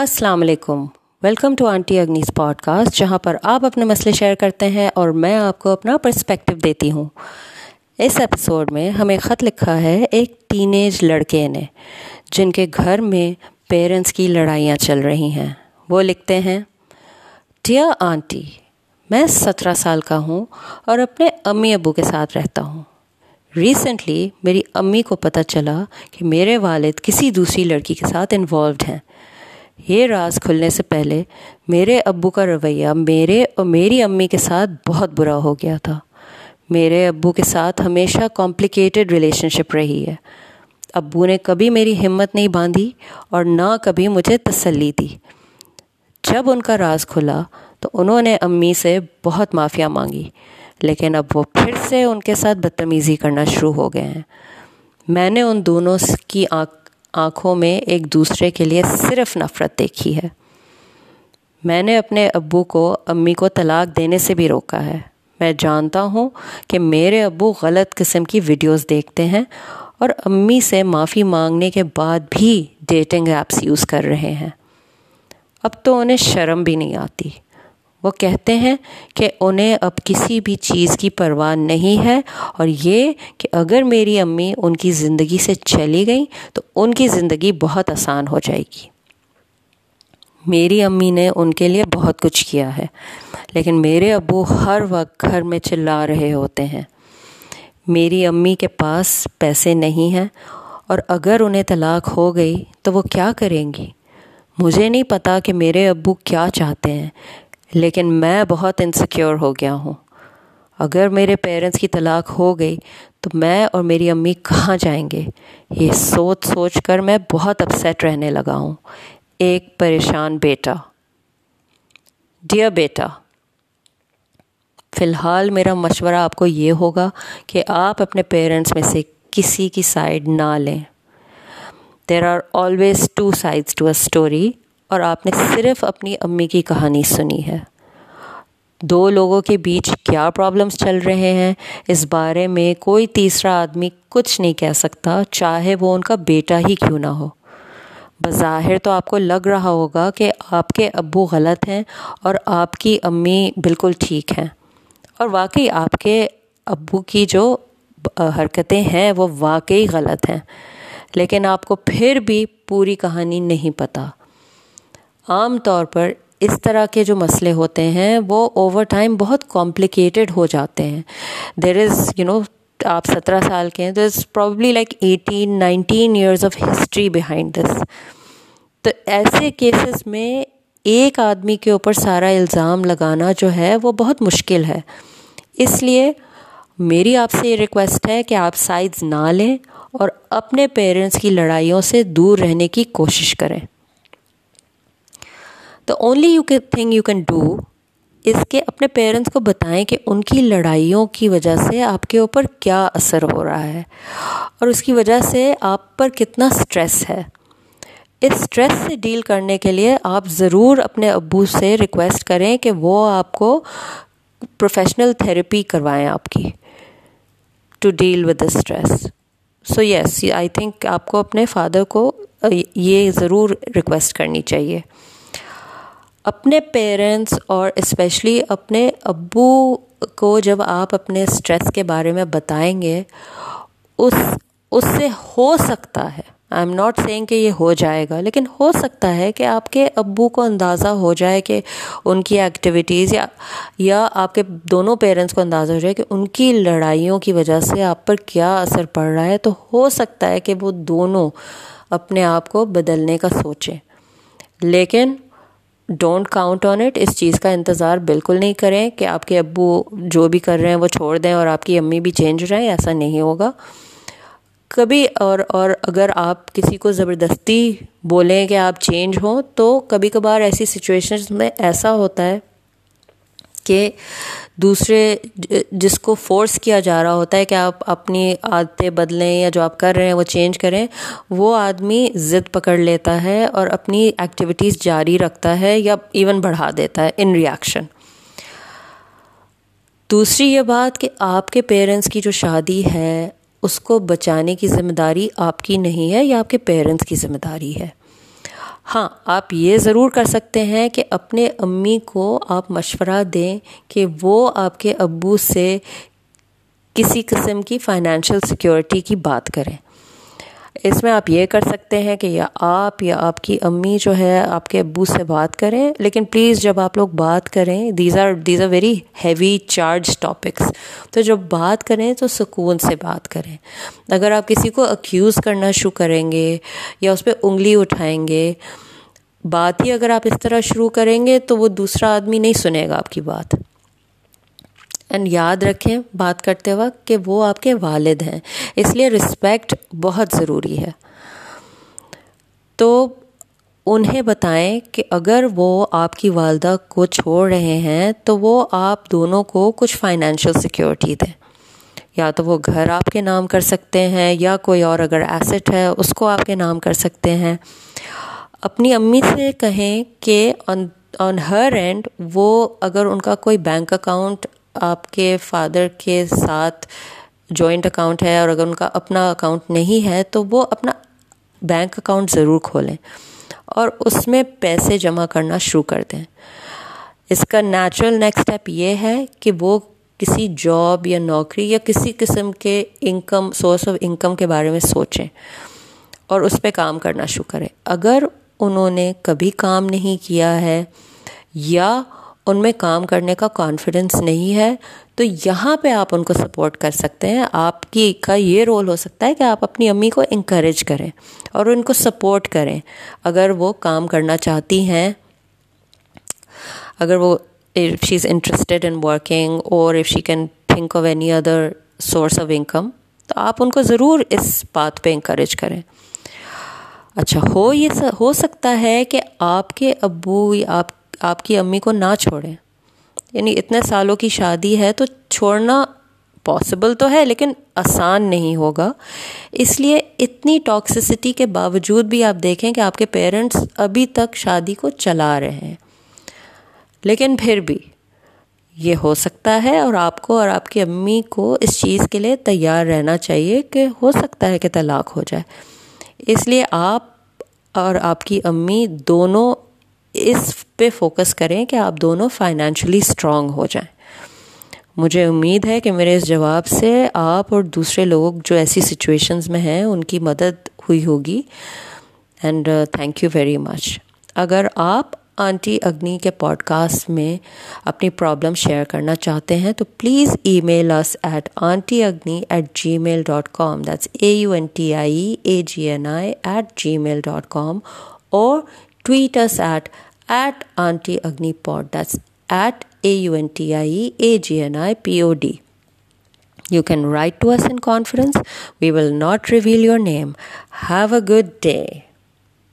السلام علیکم welcome to auntie Agni's podcast جہاں پر آپ اپنے مسئلے شیئر کرتے ہیں اور میں آپ کو اپنا پرسپیکٹو دیتی ہوں اس ایپیسوڈ میں ہمیں خط لکھا ہے ایک ٹین ایج لڑکے نے جن کے گھر میں پیرنٹس کی لڑائیاں چل رہی ہیں وہ لکھتے ہیں ڈیئر آنٹی میں سترہ سال کا ہوں اور اپنے امی ابو کے ساتھ رہتا ہوں ریسنٹلی میری امی کو پتہ چلا کہ میرے والد کسی دوسری لڑکی کے ساتھ انوالوڈ ہیں یہ راز کھلنے سے پہلے میرے ابو کا رویہ میرے اور میری امی کے ساتھ بہت برا ہو گیا تھا میرے ابو کے ساتھ ہمیشہ کمپلیکیٹڈ ریلیشن شپ رہی ہے ابو نے کبھی میری ہمت نہیں باندھی اور نہ کبھی مجھے تسلی دی جب ان کا راز کھلا تو انہوں نے امی سے بہت معافیا مانگی لیکن اب وہ پھر سے ان کے ساتھ بدتمیزی کرنا شروع ہو گئے ہیں میں نے ان دونوں کی آنکھ آنکھوں میں ایک دوسرے کے لیے صرف نفرت دیکھی ہے میں نے اپنے ابو کو امی کو طلاق دینے سے بھی روکا ہے میں جانتا ہوں کہ میرے ابو غلط قسم کی ویڈیوز دیکھتے ہیں اور امی سے معافی مانگنے کے بعد بھی ڈیٹنگ ایپس یوز کر رہے ہیں اب تو انہیں شرم بھی نہیں آتی وہ کہتے ہیں کہ انہیں اب کسی بھی چیز کی پرواہ نہیں ہے اور یہ کہ اگر میری امی ان کی زندگی سے چلی گئیں تو ان کی زندگی بہت آسان ہو جائے گی میری امی نے ان کے لیے بہت کچھ کیا ہے لیکن میرے ابو ہر وقت گھر میں چلا رہے ہوتے ہیں میری امی کے پاس پیسے نہیں ہیں اور اگر انہیں طلاق ہو گئی تو وہ کیا کریں گی مجھے نہیں پتا کہ میرے ابو کیا چاہتے ہیں لیکن میں بہت انسیکیور ہو گیا ہوں اگر میرے پیرنٹس کی طلاق ہو گئی تو میں اور میری امی کہاں جائیں گے یہ سوچ سوچ کر میں بہت اپسیٹ رہنے لگا ہوں ایک پریشان بیٹا ڈیئر بیٹا فی الحال میرا مشورہ آپ کو یہ ہوگا کہ آپ اپنے پیرنٹس میں سے کسی کی سائڈ نہ لیں there are always two sides to a story اور آپ نے صرف اپنی امی کی کہانی سنی ہے دو لوگوں کے بیچ کیا پرابلمس چل رہے ہیں اس بارے میں کوئی تیسرا آدمی کچھ نہیں کہہ سکتا چاہے وہ ان کا بیٹا ہی کیوں نہ ہو بظاہر تو آپ کو لگ رہا ہوگا کہ آپ کے ابو غلط ہیں اور آپ کی امی بالکل ٹھیک ہیں اور واقعی آپ کے ابو کی جو حرکتیں ہیں وہ واقعی غلط ہیں لیکن آپ کو پھر بھی پوری کہانی نہیں پتہ عام طور پر اس طرح کے جو مسئلے ہوتے ہیں وہ اوور ٹائم بہت کمپلیکیٹڈ ہو جاتے ہیں دیر از یو نو آپ سترہ سال کے ہیں there is probably like eighteen nineteen years of history behind this تو ایسے کیسز میں ایک آدمی کے اوپر سارا الزام لگانا جو ہے وہ بہت مشکل ہے اس لیے میری آپ سے یہ ریکویسٹ ہے کہ آپ سائز نہ لیں اور اپنے پیرنٹس کی لڑائیوں سے دور رہنے کی کوشش کریں تو only you thing you can do اس کے اپنے پیرنٹس کو بتائیں کہ ان کی لڑائیوں کی وجہ سے آپ کے اوپر کیا اثر ہو رہا ہے اور اس کی وجہ سے آپ پر کتنا سٹریس ہے اس سٹریس سے ڈیل کرنے کے لیے آپ ضرور اپنے ابو سے ریکویسٹ کریں کہ وہ آپ کو پروفیشنل تھیراپی کروائیں آپ کی to deal with the stress so yes I think آپ کو اپنے فادر کو یہ ضرور ریکویسٹ کرنی چاہیے اپنے پیرنٹس اور اسپیشلی اپنے ابو کو جب آپ اپنے اسٹریس کے بارے میں بتائیں گے اس اس سے ہو سکتا ہے آئی ایم ناٹ سینگ کہ یہ ہو جائے گا لیکن ہو سکتا ہے کہ آپ کے ابو کو اندازہ ہو جائے کہ ان کی ایکٹیویٹیز یا آپ کے دونوں پیرنٹس کو اندازہ ہو جائے کہ ان کی لڑائیوں کی وجہ سے آپ پر کیا اثر پڑ رہا ہے تو ہو سکتا ہے کہ وہ دونوں اپنے آپ کو بدلنے کا سوچیں لیکن ڈونٹ کاؤنٹ آن اٹ اس چیز کا انتظار بالکل نہیں کریں کہ آپ کے ابو جو بھی کر رہے ہیں وہ چھوڑ دیں اور آپ کی امی بھی چینج رہیں ایسا نہیں ہوگا کبھی اور اور اگر آپ کسی کو زبردستی بولیں کہ آپ چینج ہوں تو کبھی کبھار ایسی سچویشنز میں ایسا ہوتا ہے کہ دوسرے جس کو فورس کیا جا رہا ہوتا ہے کہ آپ اپنی عادتیں بدلیں یا جو آپ کر رہے ہیں وہ چینج کریں وہ آدمی ضد پکڑ لیتا ہے اور اپنی ایکٹیویٹیز جاری رکھتا ہے یا ایون بڑھا دیتا ہے ان ریاکشن دوسری یہ بات کہ آپ کے پیرنٹس کی جو شادی ہے اس کو بچانے کی ذمہ داری آپ کی نہیں ہے یا آپ کے پیرنٹس کی ذمہ داری ہے ہاں آپ یہ ضرور کر سکتے ہیں کہ اپنے امی کو آپ مشورہ دیں کہ وہ آپ کے ابو سے کسی قسم کی فائنینشیل سیکورٹی کی بات کریں اس میں آپ یہ کر سکتے ہیں کہ یا آپ یا آپ کی امی جو ہے آپ کے ابو سے بات کریں لیکن پلیز جب آپ لوگ بات کریں these are these are very heavy charge topics تو جب بات کریں تو سکون سے بات کریں اگر آپ کسی کو اکیوز کرنا شروع کریں گے یا اس پہ انگلی اٹھائیں گے بات ہی اگر آپ اس طرح شروع کریں گے تو وہ دوسرا آدمی نہیں سنے گا آپ کی بات اینڈ یاد رکھیں بات کرتے وقت کہ وہ آپ کے والد ہیں اس لیے رسپیکٹ بہت ضروری ہے تو انہیں بتائیں کہ اگر وہ آپ کی والدہ کو چھوڑ رہے ہیں تو وہ آپ دونوں کو کچھ فائنینشیل سیکیورٹی دیں یا تو وہ گھر آپ کے نام کر سکتے ہیں یا کوئی اور اگر ایسٹ ہے اس کو آپ کے نام کر سکتے ہیں اپنی امی سے کہیں کہ آن ہر اینڈ وہ اگر ان کا کوئی بینک اکاؤنٹ آپ کے فادر کے ساتھ جوائنٹ اکاؤنٹ ہے اور اگر ان کا اپنا اکاؤنٹ نہیں ہے تو وہ اپنا بینک اکاؤنٹ ضرور کھولیں اور اس میں پیسے جمع کرنا شروع کر دیں اس کا نیچرل نیکسٹ اسٹیپ یہ ہے کہ وہ کسی جاب یا نوکری یا کسی قسم کے انکم سورس آف انکم کے بارے میں سوچیں اور اس پہ کام کرنا شروع کریں اگر انہوں نے کبھی کام نہیں کیا ہے یا ان میں کام کرنے کا کانفیڈنس نہیں ہے تو یہاں پہ آپ ان کو سپورٹ کر سکتے ہیں آپ کی کا یہ رول ہو سکتا ہے کہ آپ اپنی امی کو انکریج کریں اور ان کو سپورٹ کریں اگر وہ کام کرنا چاہتی ہیں اگر وہ if she is interested in working or if she can think of any other source of income تو آپ ان کو ضرور اس بات پہ انکریج کریں اچھا ہو یہ ہو سکتا ہے کہ آپ کے ابو یا آپ آپ کی امی کو نہ چھوڑیں یعنی اتنے سالوں کی شادی ہے تو چھوڑنا پاسبل تو ہے لیکن آسان نہیں ہوگا اس لیے اتنی ٹاکسسٹی کے باوجود بھی آپ دیکھیں کہ آپ کے پیرنٹس ابھی تک شادی کو چلا رہے ہیں لیکن پھر بھی یہ ہو سکتا ہے اور آپ کو اور آپ کی امی کو اس چیز کے لیے تیار رہنا چاہیے کہ ہو سکتا ہے کہ طلاق ہو جائے اس لیے آپ اور آپ کی امی دونوں اس پہ فوکس کریں کہ آپ دونوں فائنینشلی اسٹرانگ ہو جائیں مجھے امید ہے کہ میرے اس جواب سے آپ اور دوسرے لوگ جو ایسی سچویشنز میں ہیں ان کی مدد ہوئی ہوگی and thank you very much اگر آپ آنٹی اگنی کے پوڈ کاسٹ میں اپنی پرابلم شیئر کرنا چاہتے ہیں تو please email us at aunty Agni at Gmail dot com that's A U N T I A G N I at Gmail dot com اور tweet us at Auntie Agni Pod. That's at AUNTIEAGNIPOD. You can write to us in confidence. We will not reveal your name. Have a good day.